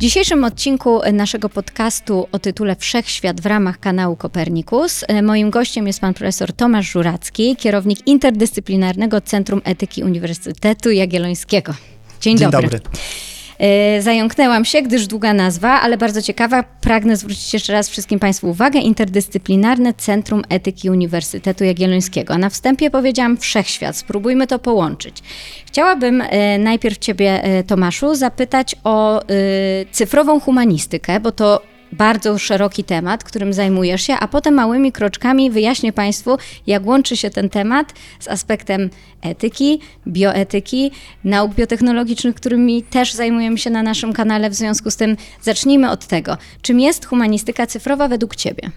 dzisiejszym odcinku naszego podcastu o tytule Wszechświat w ramach kanału Kopernikus moim gościem jest pan profesor Tomasz Żuracki, kierownik Interdyscyplinarnego Centrum Etyki Uniwersytetu Jagiellońskiego. Dzień, Dzień dobry. dobry. E, Zająknęłam się, gdyż długa nazwa, ale bardzo ciekawa. Pragnę zwrócić jeszcze raz wszystkim Państwu uwagę. Interdyscyplinarne Centrum Etyki Uniwersytetu Jagiellońskiego. Na wstępie powiedziałam wszechświat. Spróbujmy to połączyć. Chciałabym e, najpierw Ciebie, e, Tomaszu, zapytać o cyfrową humanistykę, bo to bardzo szeroki temat, którym zajmujesz się, a potem małymi kroczkami wyjaśnię Państwu, jak łączy się ten temat z aspektem etyki, bioetyki, nauk biotechnologicznych, którymi też zajmujemy się na naszym kanale. W związku z tym zacznijmy od tego. Czym jest humanistyka cyfrowa według Ciebie?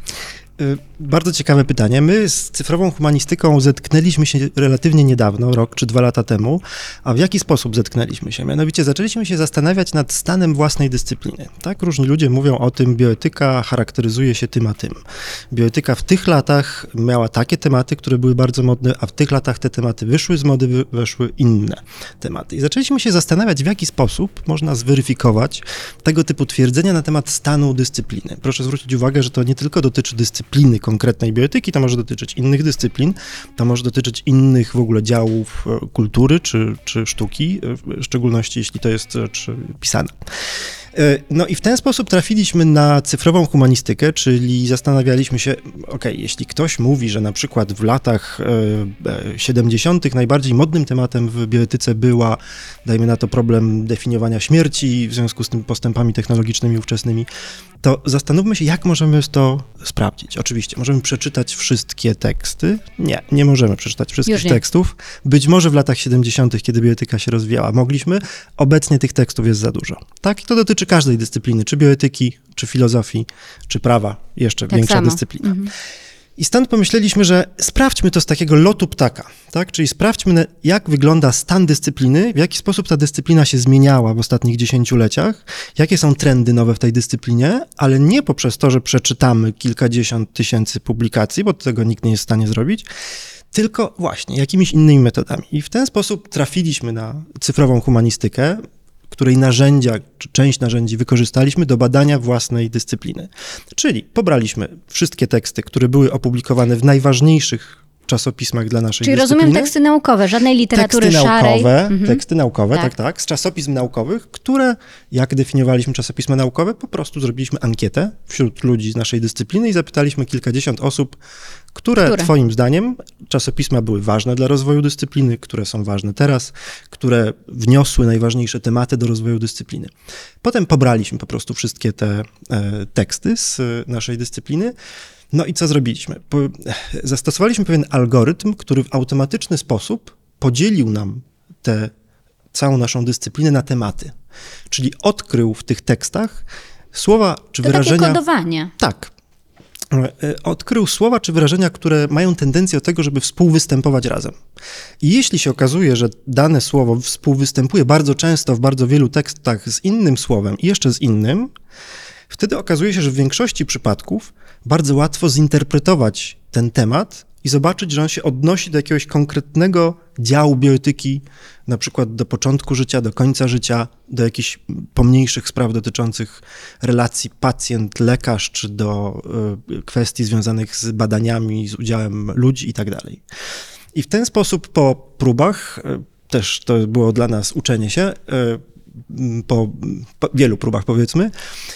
Y, Bardzo ciekawe pytanie. My z cyfrową humanistyką zetknęliśmy się relatywnie niedawno, rok czy dwa lata temu. A w jaki sposób zetknęliśmy się? Mianowicie zaczęliśmy się zastanawiać nad stanem własnej dyscypliny. Tak, różni ludzie mówią o tym, bioetyka charakteryzuje się tym a tym. Bioetyka w tych latach miała takie tematy, które były bardzo modne, a w tych latach te tematy wyszły z mody, weszły inne tematy. I zaczęliśmy się zastanawiać, w jaki sposób można zweryfikować tego typu twierdzenia na temat stanu dyscypliny. Proszę zwrócić uwagę, że to nie tylko dotyczy dyscypliny konkretnej bioetyki, to może dotyczyć innych dyscyplin, to może dotyczyć innych w ogóle działów e, kultury czy, czy sztuki, e, w szczególności jeśli to jest rzecz e, pisana. E, No i w ten sposób trafiliśmy na cyfrową humanistykę, czyli zastanawialiśmy się, ok, jeśli ktoś mówi, że na przykład w latach e, e, 70. najbardziej modnym tematem w bioetyce była, dajmy na to, problem definiowania śmierci w związku z tym postępami technologicznymi ówczesnymi, to zastanówmy się, jak możemy to sprawdzić. Oczywiście, możemy przeczytać wszystkie teksty. Nie, nie możemy przeczytać wszystkich tekstów. Być może w latach 70., kiedy bioetyka się rozwijała, mogliśmy. Obecnie tych tekstów jest za dużo. Tak, i to dotyczy każdej dyscypliny, czy bioetyki, czy filozofii, czy prawa, jeszcze Tak większa samo. dyscyplina. Mhm. I stąd pomyśleliśmy, że sprawdźmy to z takiego lotu ptaka, tak? Czyli sprawdźmy, jak wygląda stan dyscypliny, w jaki sposób ta dyscyplina się zmieniała w ostatnich dziesięcioleciach, jakie są trendy nowe w tej dyscyplinie, ale nie poprzez to, że przeczytamy kilkadziesiąt tysięcy publikacji, bo tego nikt nie jest w stanie zrobić, tylko właśnie jakimiś innymi metodami. I w ten sposób trafiliśmy na cyfrową humanistykę, której narzędzia, czy część narzędzi wykorzystaliśmy do badania własnej dyscypliny. Czyli pobraliśmy wszystkie teksty, które były opublikowane w najważniejszych czasopismach dla naszej Czyli dyscypliny. rozumiem teksty naukowe, żadnej literatury teksty szarej. naukowe, Mhm. teksty naukowe, Tak. tak. tak, z czasopism naukowych, które, jak definiowaliśmy czasopisma naukowe, po prostu zrobiliśmy ankietę wśród ludzi z naszej dyscypliny i zapytaliśmy kilkadziesiąt osób, które, Które? twoim zdaniem czasopisma były ważne dla rozwoju dyscypliny, które są ważne teraz, które wniosły najważniejsze tematy do rozwoju dyscypliny. Potem pobraliśmy po prostu wszystkie te e, teksty z e, naszej dyscypliny. No i co zrobiliśmy? Po, zastosowaliśmy pewien algorytm, który w automatyczny sposób podzielił nam tę całą naszą dyscyplinę na tematy. Czyli odkrył w tych tekstach słowa czy To takie wyrażenia. kodowanie. Tak. E, Odkrył słowa czy wyrażenia, które mają tendencję do tego, żeby współwystępować razem. I jeśli się okazuje, że dane słowo współwystępuje bardzo często w bardzo wielu tekstach z innym słowem i jeszcze z innym, wtedy okazuje się, że w większości przypadków bardzo łatwo zinterpretować ten temat i zobaczyć, że on się odnosi do jakiegoś konkretnego działu bioetyki, na przykład do początku życia, do końca życia, do jakichś pomniejszych spraw dotyczących relacji pacjent-lekarz, czy do y, kwestii związanych z badaniami, z udziałem ludzi i tak dalej. I w ten sposób po próbach, y, też to było dla nas uczenie się, y, po, po wielu próbach powiedzmy,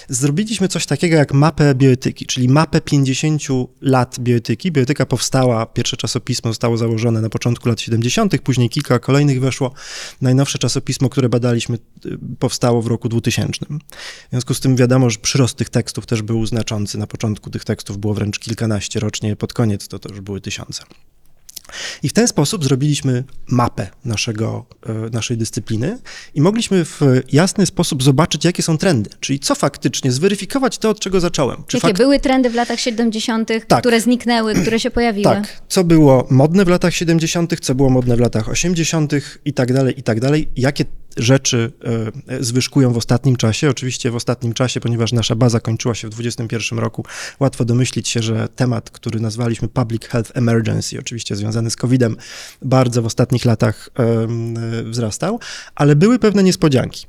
zrobiliśmy coś takiego jak mapę bioetyki, czyli mapę 50 lat bioetyki. Bioetyka powstała, pierwsze czasopismo zostało założone na początku lat 70., później kilka kolejnych weszło. Najnowsze czasopismo, które badaliśmy, y, powstało w roku 2000. W związku z tym wiadomo, że przyrost tych tekstów też był znaczący. Na początku tych tekstów było wręcz kilkanaście rocznie, pod koniec to, już były tysiące. I w ten sposób zrobiliśmy mapę naszego, e, naszej dyscypliny i mogliśmy w jasny sposób zobaczyć, jakie są trendy, czyli co faktycznie, zweryfikować to, od czego zacząłem. Czy Jakie były trendy w latach 70., Tak. które zniknęły, które się pojawiły? Tak, co było modne w latach 70., co było modne w latach 80. i tak dalej, i tak dalej. Jakie rzeczy e, zwyżkują w ostatnim czasie. Oczywiście w ostatnim czasie, ponieważ nasza baza kończyła się w 2021 roku, łatwo domyślić się, że temat, który nazwaliśmy Public Health Emergency, oczywiście związany z COVID-em, bardzo w ostatnich latach e, wzrastał, ale były pewne niespodzianki.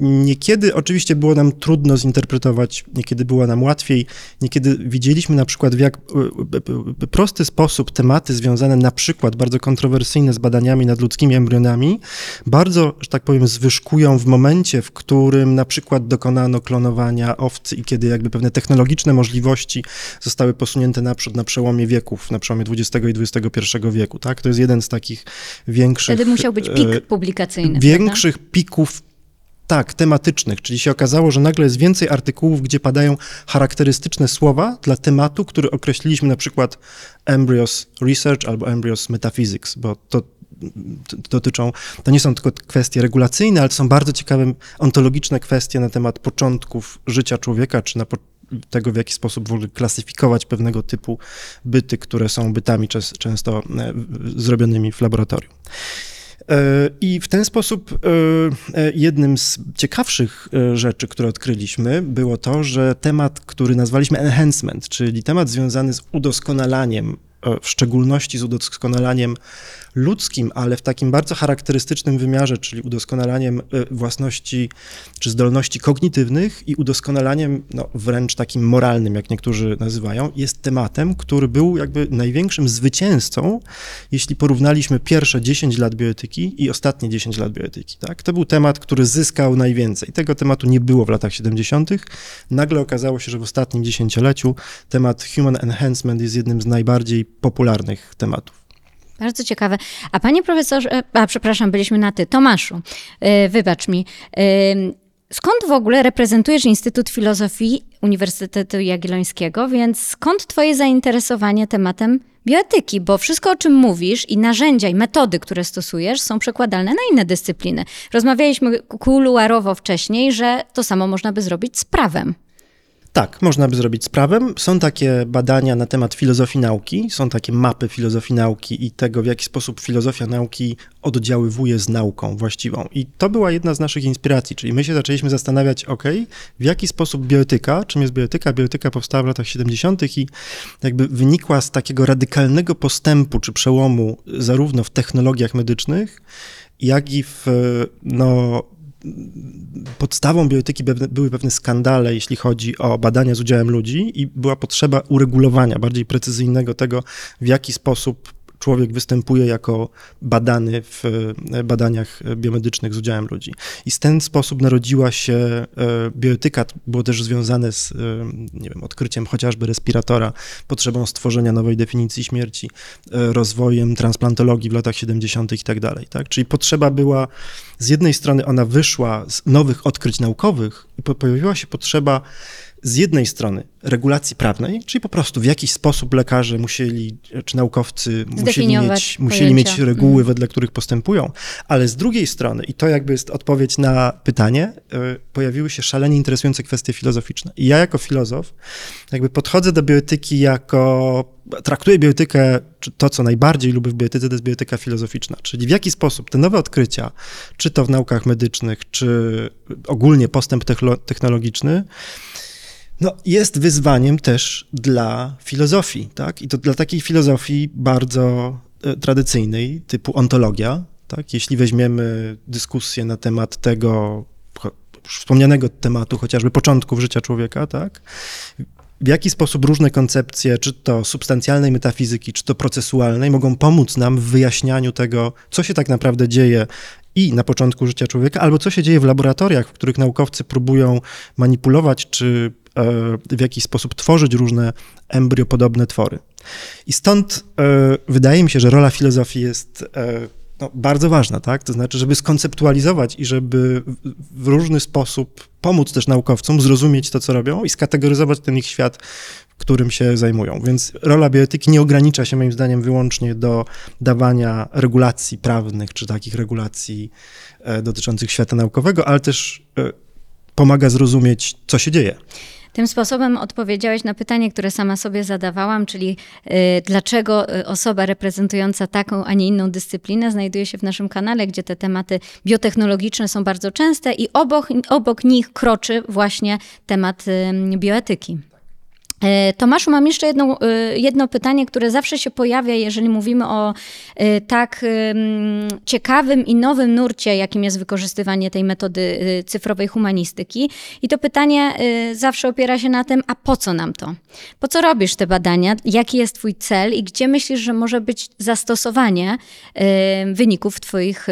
Niekiedy oczywiście było nam trudno zinterpretować, niekiedy było nam łatwiej, niekiedy widzieliśmy na przykład w jak e, e, prosty sposób tematy związane na przykład bardzo kontrowersyjne z badaniami nad ludzkimi embrionami, bardzo, że tak powiem, zwyżkują w momencie, w którym na przykład dokonano klonowania owcy i kiedy jakby pewne technologiczne możliwości zostały posunięte naprzód na przełomie wieków, na przełomie XX i XXI wieku, tak? To jest jeden z takich większych... Wtedy musiał być e, pik publikacyjny. większych pików, tak, tematycznych, czyli się okazało, że nagle jest więcej artykułów, gdzie padają charakterystyczne słowa dla tematu, który określiliśmy na przykład embryos research albo embryos metaphysics, bo to dotyczą, to nie są tylko kwestie regulacyjne, ale to są bardzo ciekawe ontologiczne kwestie na temat początków życia człowieka, czy na tego, w jaki sposób w ogóle klasyfikować pewnego typu byty, które są bytami często e, zrobionymi w laboratorium. E, I w ten sposób e, e, jednym z ciekawszych rzeczy, które odkryliśmy, było to, że temat, który nazwaliśmy enhancement, czyli temat związany z udoskonalaniem, w szczególności z udoskonalaniem ludzkim, ale w takim bardzo charakterystycznym wymiarze, czyli udoskonalaniem e, własności czy zdolności kognitywnych i udoskonalaniem no, wręcz takim moralnym, jak niektórzy nazywają, jest tematem, który był jakby największym zwycięzcą, jeśli porównaliśmy pierwsze 10 lat bioetyki i ostatnie 10 lat bioetyki. Tak? To był temat, który zyskał najwięcej. Tego tematu nie było w latach 70. Nagle okazało się, że w ostatnim dziesięcioleciu temat human enhancement jest jednym z najbardziej popularnych tematów. Bardzo ciekawe. A panie profesorze, a przepraszam, byliśmy na ty. Tomaszu, yy, wybacz mi. Yy, skąd w ogóle reprezentujesz Instytut Filozofii Uniwersytetu Jagiellońskiego, więc skąd twoje zainteresowanie tematem bioetyki? Bo wszystko, o czym mówisz i narzędzia i metody, które stosujesz, są przekładalne na inne dyscypliny. Rozmawialiśmy kuluarowo wcześniej, że to samo można by zrobić z prawem. Tak, można by zrobić z prawem. Są takie badania na temat filozofii nauki, są takie mapy filozofii nauki i tego, w jaki sposób filozofia nauki oddziaływuje z nauką właściwą. I to była jedna z naszych inspiracji, czyli my się zaczęliśmy zastanawiać, ok, w jaki sposób bioetyka, czym jest bioetyka? Bioetyka powstała w latach 70. i jakby wynikła z takiego radykalnego postępu czy przełomu zarówno w technologiach medycznych, jak i w no, podstawą bioetyki były pewne skandale, jeśli chodzi o badania z udziałem ludzi i była potrzeba uregulowania bardziej precyzyjnego tego, w jaki sposób człowiek występuje jako badany w badaniach biomedycznych z udziałem ludzi. I w ten sposób narodziła się e, bioetyka, było też związane z, e, nie wiem, odkryciem chociażby respiratora, potrzebą stworzenia nowej definicji śmierci, e, rozwojem transplantologii w latach 70. i tak dalej. Tak? Czyli potrzeba była, z jednej strony ona wyszła z nowych odkryć naukowych i pojawiła się potrzeba z jednej strony regulacji prawnej, czyli po prostu w jakiś sposób lekarze musieli, czy naukowcy musieli mieć, musieli mieć reguły, mm. wedle których postępują, ale z drugiej strony, i to jakby jest odpowiedź na pytanie, pojawiły się szalenie interesujące kwestie filozoficzne. I ja jako filozof jakby podchodzę do bioetyki jako, traktuję bioetykę, czy to, co najbardziej lubię w bioetyce, to jest bioetyka filozoficzna, czyli w jaki sposób te nowe odkrycia, czy to w naukach medycznych, czy ogólnie postęp technologiczny, no, jest wyzwaniem też dla filozofii, tak? I to dla takiej filozofii bardzo tradycyjnej, typu ontologia, tak? Jeśli weźmiemy dyskusję na temat tego wspomnianego tematu, chociażby początków życia człowieka, tak? W jaki sposób różne koncepcje, czy to substancjalnej metafizyki, czy to procesualnej, mogą pomóc nam w wyjaśnianiu tego, co się tak naprawdę dzieje i na początku życia człowieka, albo co się dzieje w laboratoriach, w których naukowcy próbują manipulować, czy w jakiś sposób tworzyć różne embryopodobne twory. I stąd wydaje mi się, że rola filozofii jest no, bardzo ważna, tak? To znaczy, żeby skonceptualizować i żeby w różny sposób pomóc też naukowcom zrozumieć to, co robią i skategoryzować ten ich świat, którym się zajmują. Więc rola bioetyki nie ogranicza się moim zdaniem wyłącznie do dawania regulacji prawnych, czy takich regulacji dotyczących świata naukowego, ale też pomaga zrozumieć, co się dzieje. Tym sposobem odpowiedziałeś na pytanie, które sama sobie zadawałam, czyli y, dlaczego osoba reprezentująca taką, a nie inną dyscyplinę znajduje się w naszym kanale, gdzie te tematy biotechnologiczne są bardzo częste i obok, obok nich kroczy właśnie temat y, bioetyki. E, Tomaszu, mam jeszcze jedno, e, jedno pytanie, które zawsze się pojawia, jeżeli mówimy o e, tak ciekawym i nowym nurcie, jakim jest wykorzystywanie tej metody cyfrowej humanistyki. I to pytanie zawsze opiera się na tym, a po co nam to? Po co robisz te badania? Jaki jest Twój cel i gdzie myślisz, że może być zastosowanie wyników Twoich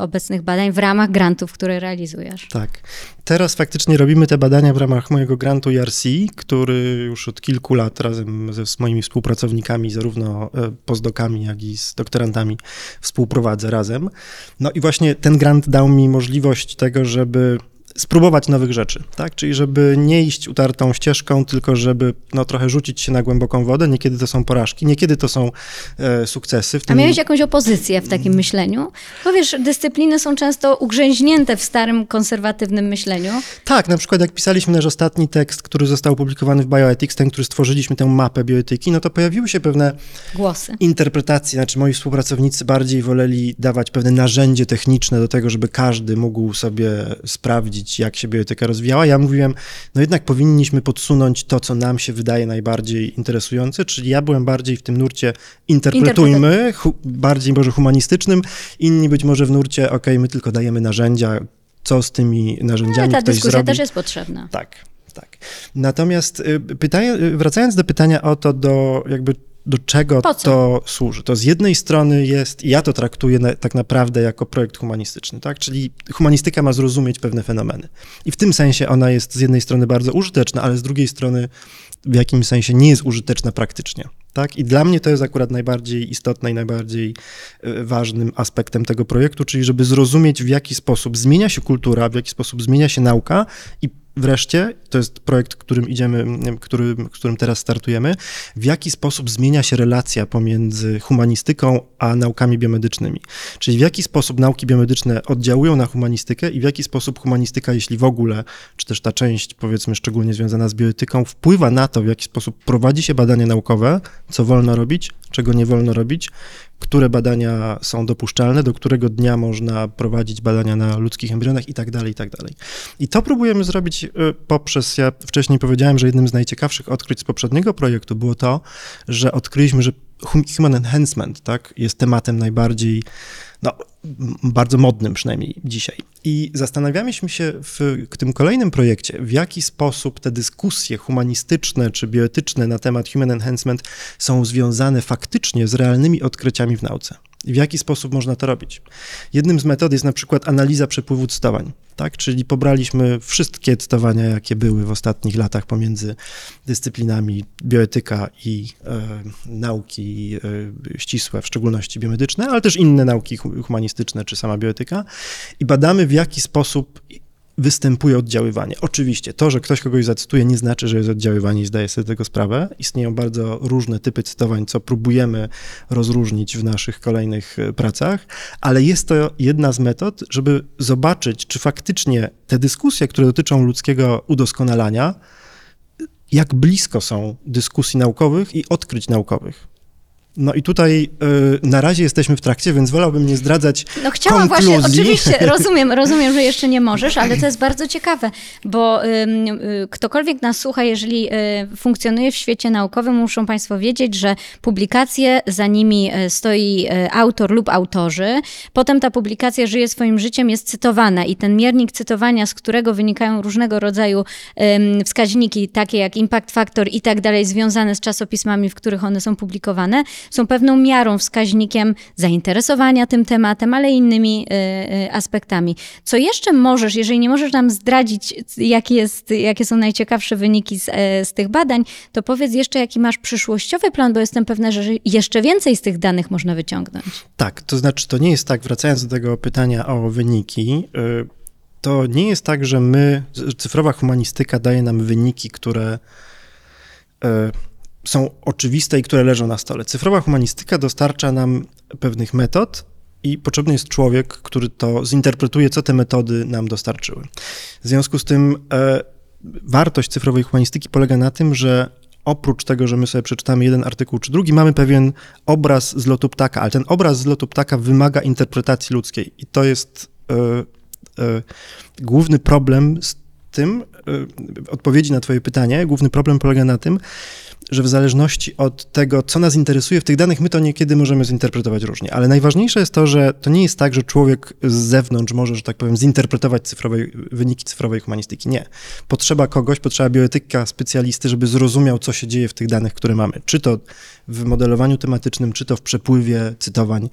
obecnych badań w ramach grantów, które realizujesz? Tak. Teraz faktycznie robimy te badania w ramach mojego grantu ERC, który już od kilku lat razem ze z moimi współpracownikami, zarówno e, postdokami, jak i z doktorantami współprowadzę razem. No i właśnie ten grant dał mi możliwość tego, żeby spróbować nowych rzeczy, tak? Czyli żeby nie iść utartą ścieżką, tylko żeby no, trochę rzucić się na głęboką wodę. Niekiedy to są porażki, niekiedy to są e, sukcesy. W A tym- miałeś jakąś opozycję w takim myśleniu? Bo wiesz, dyscypliny są często ugrzęźnięte w starym, konserwatywnym myśleniu. Tak, na przykład jak pisaliśmy nasz ostatni tekst, który został opublikowany w Bioethics, ten, który stworzyliśmy tę mapę bioetyki, no to pojawiły się pewne Głosy. interpretacje, znaczy moi współpracownicy bardziej woleli dawać pewne narzędzie techniczne do tego, żeby każdy mógł sobie sprawdzić, jak się bioetyka rozwijała. Ja mówiłem, no jednak powinniśmy podsunąć to, co nam się wydaje najbardziej interesujące, czyli ja byłem bardziej w tym nurcie interpretujmy, hu, bardziej może humanistycznym, inni być może w nurcie, ok, my tylko dajemy narzędzia, co z tymi narzędziami Ale ta dyskusja zrobi. też jest potrzebna. Tak, tak. Natomiast y, pytanie, y, wracając do pytania o to, do jakby do czego to służy. To z jednej strony jest, i ja to traktuję na, tak naprawdę jako projekt humanistyczny, tak? Czyli humanistyka ma zrozumieć pewne fenomeny. I w tym sensie ona jest z jednej strony bardzo użyteczna, ale z drugiej strony w jakimś sensie nie jest użyteczna praktycznie. Tak? I dla mnie to jest akurat najbardziej istotne i najbardziej y, ważnym aspektem tego projektu, czyli żeby zrozumieć, w jaki sposób zmienia się kultura, w jaki sposób zmienia się nauka i wreszcie, to jest projekt, którym idziemy, który, którym teraz startujemy, w jaki sposób zmienia się relacja pomiędzy humanistyką a naukami biomedycznymi. Czyli w jaki sposób nauki biomedyczne oddziałują na humanistykę i w jaki sposób humanistyka, jeśli w ogóle, czy też ta część, powiedzmy, szczególnie związana z bioetyką, wpływa na to, w jaki sposób prowadzi się badania naukowe, co wolno robić, czego nie wolno robić, które badania są dopuszczalne, do którego dnia można prowadzić badania na ludzkich embrionach i tak dalej, i tak dalej. I to próbujemy zrobić y, poprzez, ja wcześniej powiedziałem, że jednym z najciekawszych odkryć z poprzedniego projektu było to, że odkryliśmy, że hum- human enhancement tak, jest tematem najbardziej, no, bardzo modnym przynajmniej dzisiaj. I zastanawialiśmy się w tym kolejnym projekcie, w jaki sposób te dyskusje humanistyczne czy bioetyczne na temat human enhancement są związane faktycznie z realnymi odkryciami w nauce. W jaki sposób można to robić? Jednym z metod jest na przykład analiza przepływu cytowań, tak? Czyli pobraliśmy wszystkie cytowania, jakie były w ostatnich latach pomiędzy dyscyplinami bioetyka i e, nauki e, ścisłe, w szczególności biomedyczne, ale też inne nauki hu- humanistyczne czy sama bioetyka i badamy w jaki sposób występuje oddziaływanie. Oczywiście, to, że ktoś kogoś zacytuje, nie znaczy, że jest oddziaływanie i zdaje sobie tego sprawę. Istnieją bardzo różne typy cytowań, co próbujemy rozróżnić w naszych kolejnych e, pracach, ale jest to jedna z metod, żeby zobaczyć, czy faktycznie te dyskusje, które dotyczą ludzkiego udoskonalania, jak blisko są dyskusji naukowych i odkryć naukowych. No i tutaj y, na razie jesteśmy w trakcie, więc wolałbym nie zdradzać No chciałam konkluzji. właśnie, oczywiście, rozumiem, rozumiem, że jeszcze nie możesz, ale to jest bardzo ciekawe, bo ym, y, ktokolwiek nas słucha, jeżeli y, funkcjonuje w świecie naukowym, muszą Państwo wiedzieć, że publikacje, za nimi y, stoi y, autor lub autorzy, potem ta publikacja żyje swoim życiem, jest cytowana i ten miernik cytowania, z którego wynikają różnego rodzaju wskaźniki, takie jak impact factor i tak dalej, związane z czasopismami, w których one są publikowane, są pewną miarą, wskaźnikiem zainteresowania tym tematem, ale innymi y, y, aspektami. Co jeszcze możesz, jeżeli nie możesz nam zdradzić, jakie, jest, jakie są najciekawsze wyniki z, e, z tych badań, to powiedz jeszcze, jaki masz przyszłościowy plan, bo jestem pewna, że jeszcze więcej z tych danych można wyciągnąć. Tak, to znaczy to nie jest tak, wracając do tego pytania o wyniki, y, to nie jest tak, że my, cyfrowa humanistyka daje nam wyniki, które są oczywiste i które leżą na stole. Cyfrowa humanistyka dostarcza nam pewnych metod i potrzebny jest człowiek, który to zinterpretuje, co te metody nam dostarczyły. W związku z tym e, wartość cyfrowej humanistyki polega na tym, że oprócz tego, że my sobie przeczytamy jeden artykuł czy drugi, mamy pewien obraz z lotu ptaka, ale ten obraz z lotu ptaka wymaga interpretacji ludzkiej i to jest e, e, główny problem z tym, w odpowiedzi na Twoje pytanie, główny problem polega na tym, że w zależności od tego, co nas interesuje w tych danych, my to niekiedy możemy zinterpretować różnie. Ale najważniejsze jest to, że to nie jest tak, że człowiek z zewnątrz może, że tak powiem, zinterpretować cyfrowej, wyniki cyfrowej humanistyki. Nie. Potrzeba kogoś, potrzeba bioetyka, specjalisty, żeby zrozumiał, co się dzieje w tych danych, które mamy. Czy to w modelowaniu tematycznym, czy to w przepływie cytowań,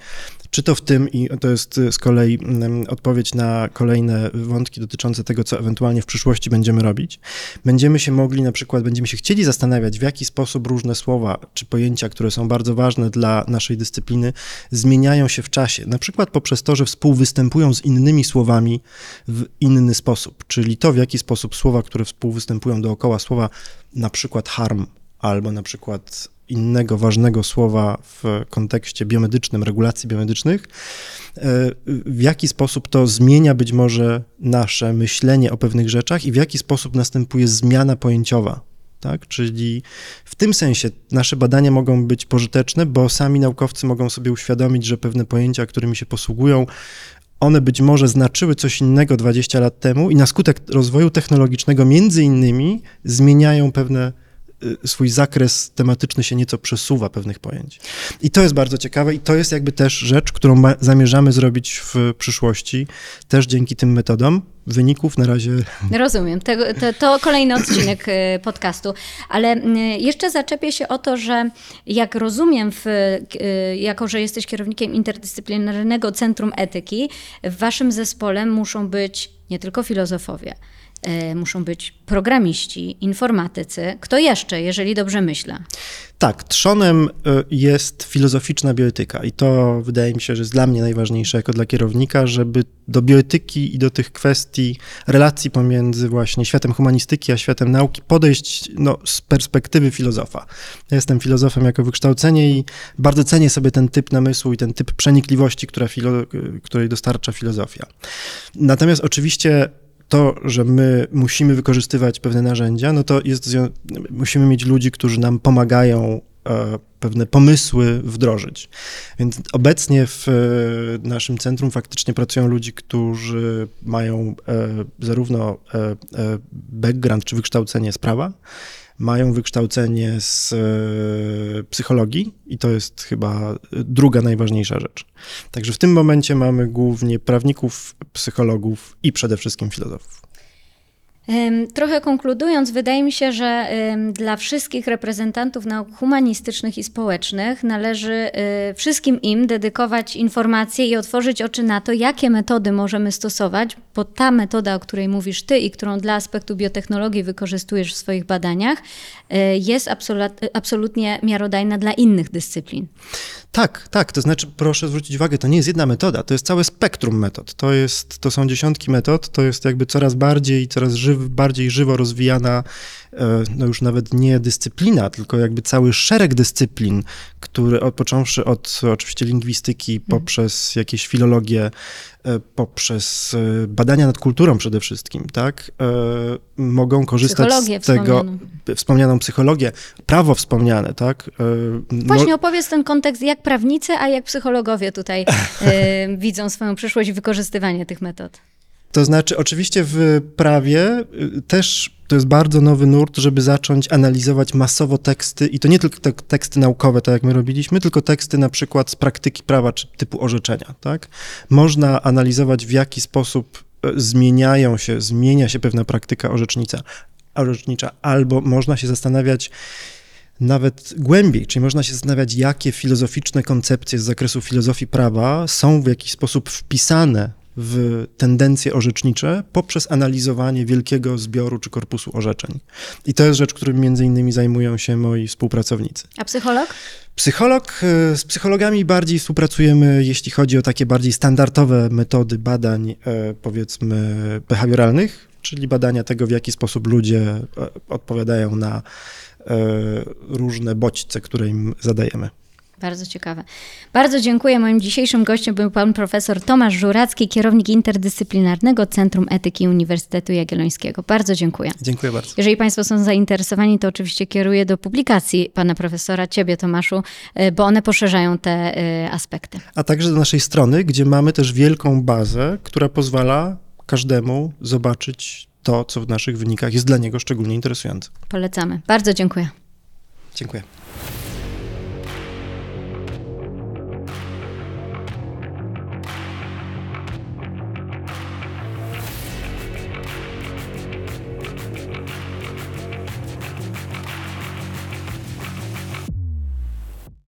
czy to w tym, i to jest z kolei mm, odpowiedź na kolejne wątki dotyczące tego, co ewentualnie w przyszłości będziemy robić, będziemy się mogli, na przykład, będziemy się chcieli zastanawiać, w jaki sposób różne słowa czy pojęcia, które są bardzo ważne dla naszej dyscypliny, zmieniają się w czasie. Na przykład poprzez to, że współwystępują z innymi słowami w inny sposób, czyli to, w jaki sposób słowa, które współwystępują dookoła słowa, na przykład harm albo na przykład innego ważnego słowa w kontekście biomedycznym, regulacji biomedycznych, e, w jaki sposób to zmienia być może nasze myślenie o pewnych rzeczach i w jaki sposób następuje zmiana pojęciowa. Tak? Czyli w tym sensie nasze badania mogą być pożyteczne, bo sami naukowcy mogą sobie uświadomić, że pewne pojęcia, którymi się posługują, one być może znaczyły coś innego 20 lat temu i na skutek rozwoju technologicznego między innymi zmieniają pewne swój zakres tematyczny się nieco przesuwa pewnych pojęć. I to jest bardzo ciekawe i to jest jakby też rzecz, którą ma, zamierzamy zrobić w przyszłości, też dzięki tym metodom. Wyników na razie. Rozumiem. Tego, to, to, kolejny odcinek y, podcastu. Ale y, jeszcze zaczepię się o to, że jak rozumiem, w, jako że jesteś kierownikiem interdyscyplinarnego Centrum Etyki, w waszym zespole muszą być nie tylko filozofowie, muszą być programiści, informatycy. Kto jeszcze, jeżeli dobrze myślę? Tak, trzonem e, jest filozoficzna bioetyka i to wydaje mi się, że jest dla mnie najważniejsze jako dla kierownika, żeby do bioetyki i do tych kwestii relacji pomiędzy właśnie światem humanistyki a światem nauki podejść no, z perspektywy filozofa. Ja jestem filozofem jako wykształcenie i bardzo cenię sobie ten typ namysłu i ten typ przenikliwości, która filo, której dostarcza filozofia. Natomiast oczywiście to, że my musimy wykorzystywać pewne narzędzia, no to jest, musimy mieć ludzi, którzy nam pomagają e, pewne pomysły wdrożyć. Więc obecnie w e, naszym centrum faktycznie pracują ludzie, którzy mają e, zarówno background czy wykształcenie z prawa, mają wykształcenie z e, psychologii i to jest chyba druga najważniejsza rzecz. Także w tym momencie mamy głównie prawników, psychologów i przede wszystkim filozofów. Trochę konkludując, wydaje mi się, że dla wszystkich reprezentantów nauk humanistycznych i społecznych należy y, wszystkim im dedykować informacje i otworzyć oczy na to, jakie metody możemy stosować, bo ta metoda, o której mówisz Ty i którą dla aspektu biotechnologii wykorzystujesz w swoich badaniach, y, jest absolutnie miarodajna dla innych dyscyplin. Tak, tak. To znaczy, proszę zwrócić uwagę, to nie jest jedna metoda, to jest całe spektrum metod. To, jest, to są dziesiątki metod, to jest jakby coraz bardziej, coraz żyw, bardziej żywo rozwijana, e, no już nawet nie dyscyplina, tylko jakby cały szereg dyscyplin, które począwszy od oczywiście lingwistyki, mhm. poprzez jakieś filologię, e, poprzez e, badania nad kulturą przede wszystkim, tak, mogą korzystać z tego, wspomnianą. wspomnianą psychologię, prawo wspomniane, tak. Właśnie opowiedz ten kontekst, jak prawnicy, a jak psychologowie tutaj widzą swoją przyszłość i wykorzystywanie tych metod. To znaczy, oczywiście w prawie y, też to jest bardzo nowy nurt, żeby zacząć analizować masowo teksty i to nie tylko te teksty naukowe, tak jak my robiliśmy, tylko teksty na przykład z praktyki prawa czy typu orzeczenia, tak? Można analizować w jaki sposób y, zmieniają się, zmienia się pewna praktyka orzecznicza, orzecznicza albo można się zastanawiać nawet głębiej, czyli można się zastanawiać, jakie filozoficzne koncepcje z zakresu filozofii prawa są w jakiś sposób wpisane w tendencje orzecznicze poprzez analizowanie wielkiego zbioru czy korpusu orzeczeń. I to jest rzecz, którym między innymi zajmują się moi współpracownicy. A psycholog? Psycholog, e, z psychologami bardziej współpracujemy, jeśli chodzi o takie bardziej standardowe metody badań, e, powiedzmy, behawioralnych, czyli badania tego, w jaki sposób ludzie e, odpowiadają na różne bodźce, które im zadajemy. Bardzo ciekawe. Bardzo dziękuję. Moim dzisiejszym gościem był pan profesor Tomasz Żuracki, kierownik interdyscyplinarnego Centrum Etyki Uniwersytetu Jagiellońskiego. Bardzo dziękuję. Dziękuję bardzo. Jeżeli państwo są zainteresowani, to oczywiście kieruję do publikacji pana profesora, ciebie Tomaszu, e, bo one poszerzają te e, aspekty. A także do naszej strony, gdzie mamy też wielką bazę, która pozwala każdemu zobaczyć to, co w naszych wynikach jest dla niego szczególnie interesujące. Polecamy. Bardzo dziękuję. Dziękuję.